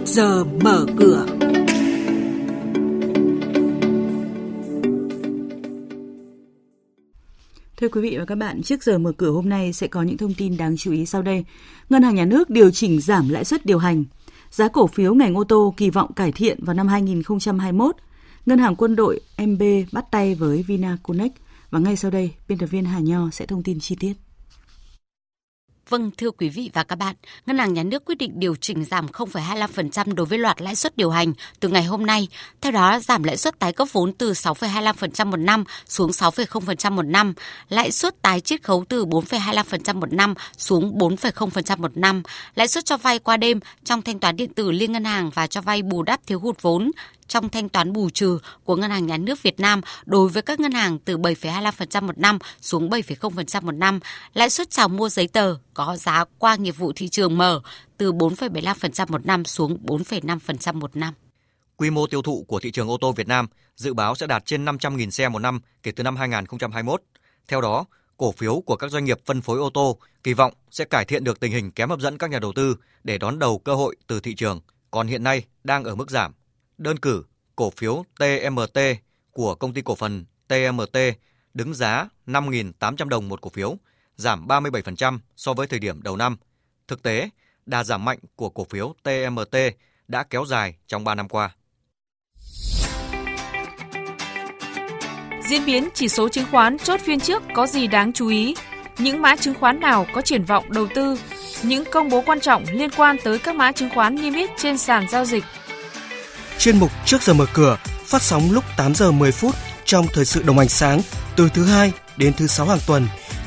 trước giờ mở cửa. Thưa quý vị và các bạn, trước giờ mở cửa hôm nay sẽ có những thông tin đáng chú ý sau đây. Ngân hàng Nhà nước điều chỉnh giảm lãi suất điều hành. Giá cổ phiếu ngành ô tô kỳ vọng cải thiện vào năm 2021. Ngân hàng quân đội MB bắt tay với Vinaconex. Và ngay sau đây, biên tập viên Hà Nho sẽ thông tin chi tiết. Vâng, thưa quý vị và các bạn, Ngân hàng Nhà nước quyết định điều chỉnh giảm 0,25% đối với loạt lãi suất điều hành từ ngày hôm nay. Theo đó, giảm lãi suất tái cấp vốn từ 6,25% một năm xuống 6,0% một năm, lãi suất tái chiết khấu từ 4,25% một năm xuống 4,0% một năm, lãi suất cho vay qua đêm trong thanh toán điện tử liên ngân hàng và cho vay bù đắp thiếu hụt vốn trong thanh toán bù trừ của Ngân hàng Nhà nước Việt Nam đối với các ngân hàng từ 7,25% một năm xuống 7,0% một năm, lãi suất chào mua giấy tờ có giá qua nghiệp vụ thị trường mở từ 4,75% một năm xuống 4,5% một năm. Quy mô tiêu thụ của thị trường ô tô Việt Nam dự báo sẽ đạt trên 500.000 xe một năm kể từ năm 2021. Theo đó, cổ phiếu của các doanh nghiệp phân phối ô tô kỳ vọng sẽ cải thiện được tình hình kém hấp dẫn các nhà đầu tư để đón đầu cơ hội từ thị trường, còn hiện nay đang ở mức giảm. Đơn cử, cổ phiếu TMT của công ty cổ phần TMT đứng giá 5.800 đồng một cổ phiếu, giảm 37% so với thời điểm đầu năm. Thực tế, đà giảm mạnh của cổ phiếu TMT đã kéo dài trong 3 năm qua. Diễn biến chỉ số chứng khoán chốt phiên trước có gì đáng chú ý? Những mã chứng khoán nào có triển vọng đầu tư? Những công bố quan trọng liên quan tới các mã chứng khoán niêm yết trên sàn giao dịch chuyên mục Trước giờ mở cửa phát sóng lúc 8 giờ 10 phút trong thời sự đồng hành sáng từ thứ hai đến thứ sáu hàng tuần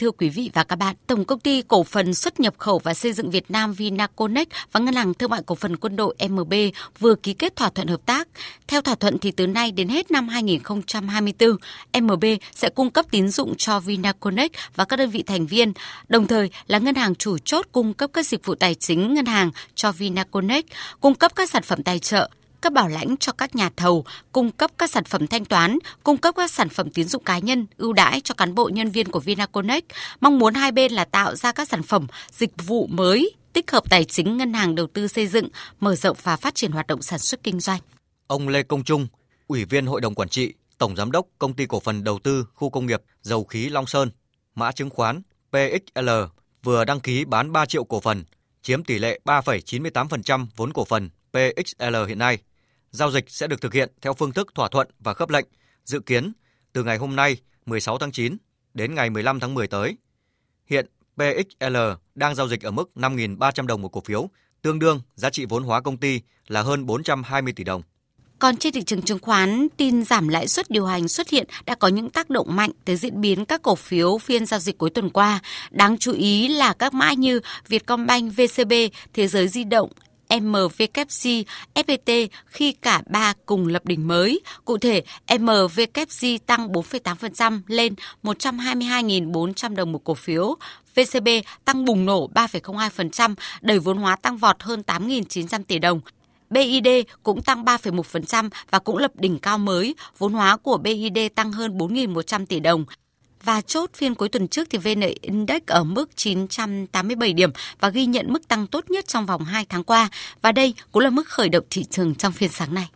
Thưa quý vị và các bạn, Tổng công ty Cổ phần xuất nhập khẩu và xây dựng Việt Nam Vinaconex và Ngân hàng Thương mại Cổ phần Quân đội MB vừa ký kết thỏa thuận hợp tác. Theo thỏa thuận thì từ nay đến hết năm 2024, MB sẽ cung cấp tín dụng cho Vinaconex và các đơn vị thành viên, đồng thời là ngân hàng chủ chốt cung cấp các dịch vụ tài chính ngân hàng cho Vinaconex, cung cấp các sản phẩm tài trợ, cấp bảo lãnh cho các nhà thầu, cung cấp các sản phẩm thanh toán, cung cấp các sản phẩm tín dụng cá nhân, ưu đãi cho cán bộ nhân viên của Vinaconex. Mong muốn hai bên là tạo ra các sản phẩm, dịch vụ mới, tích hợp tài chính ngân hàng đầu tư xây dựng, mở rộng và phát triển hoạt động sản xuất kinh doanh. Ông Lê Công Trung, Ủy viên Hội đồng Quản trị, Tổng Giám đốc Công ty Cổ phần Đầu tư Khu Công nghiệp Dầu khí Long Sơn, mã chứng khoán PXL vừa đăng ký bán 3 triệu cổ phần, chiếm tỷ lệ 3,98% vốn cổ phần PXL hiện nay. Giao dịch sẽ được thực hiện theo phương thức thỏa thuận và khớp lệnh, dự kiến từ ngày hôm nay 16 tháng 9 đến ngày 15 tháng 10 tới. Hiện PXL đang giao dịch ở mức 5.300 đồng một cổ phiếu, tương đương giá trị vốn hóa công ty là hơn 420 tỷ đồng. Còn trên thị trường chứng khoán, tin giảm lãi suất điều hành xuất hiện đã có những tác động mạnh tới diễn biến các cổ phiếu phiên giao dịch cuối tuần qua. Đáng chú ý là các mã như Vietcombank, VCB, Thế giới di động, MVKC, FPT khi cả ba cùng lập đỉnh mới. Cụ thể, MVKC tăng 4,8% lên 122.400 đồng một cổ phiếu. VCB tăng bùng nổ 3,02%, đẩy vốn hóa tăng vọt hơn 8.900 tỷ đồng. BID cũng tăng 3,1% và cũng lập đỉnh cao mới, vốn hóa của BID tăng hơn 4.100 tỷ đồng. Và chốt phiên cuối tuần trước thì VN Index ở mức 987 điểm và ghi nhận mức tăng tốt nhất trong vòng 2 tháng qua. Và đây cũng là mức khởi động thị trường trong phiên sáng nay.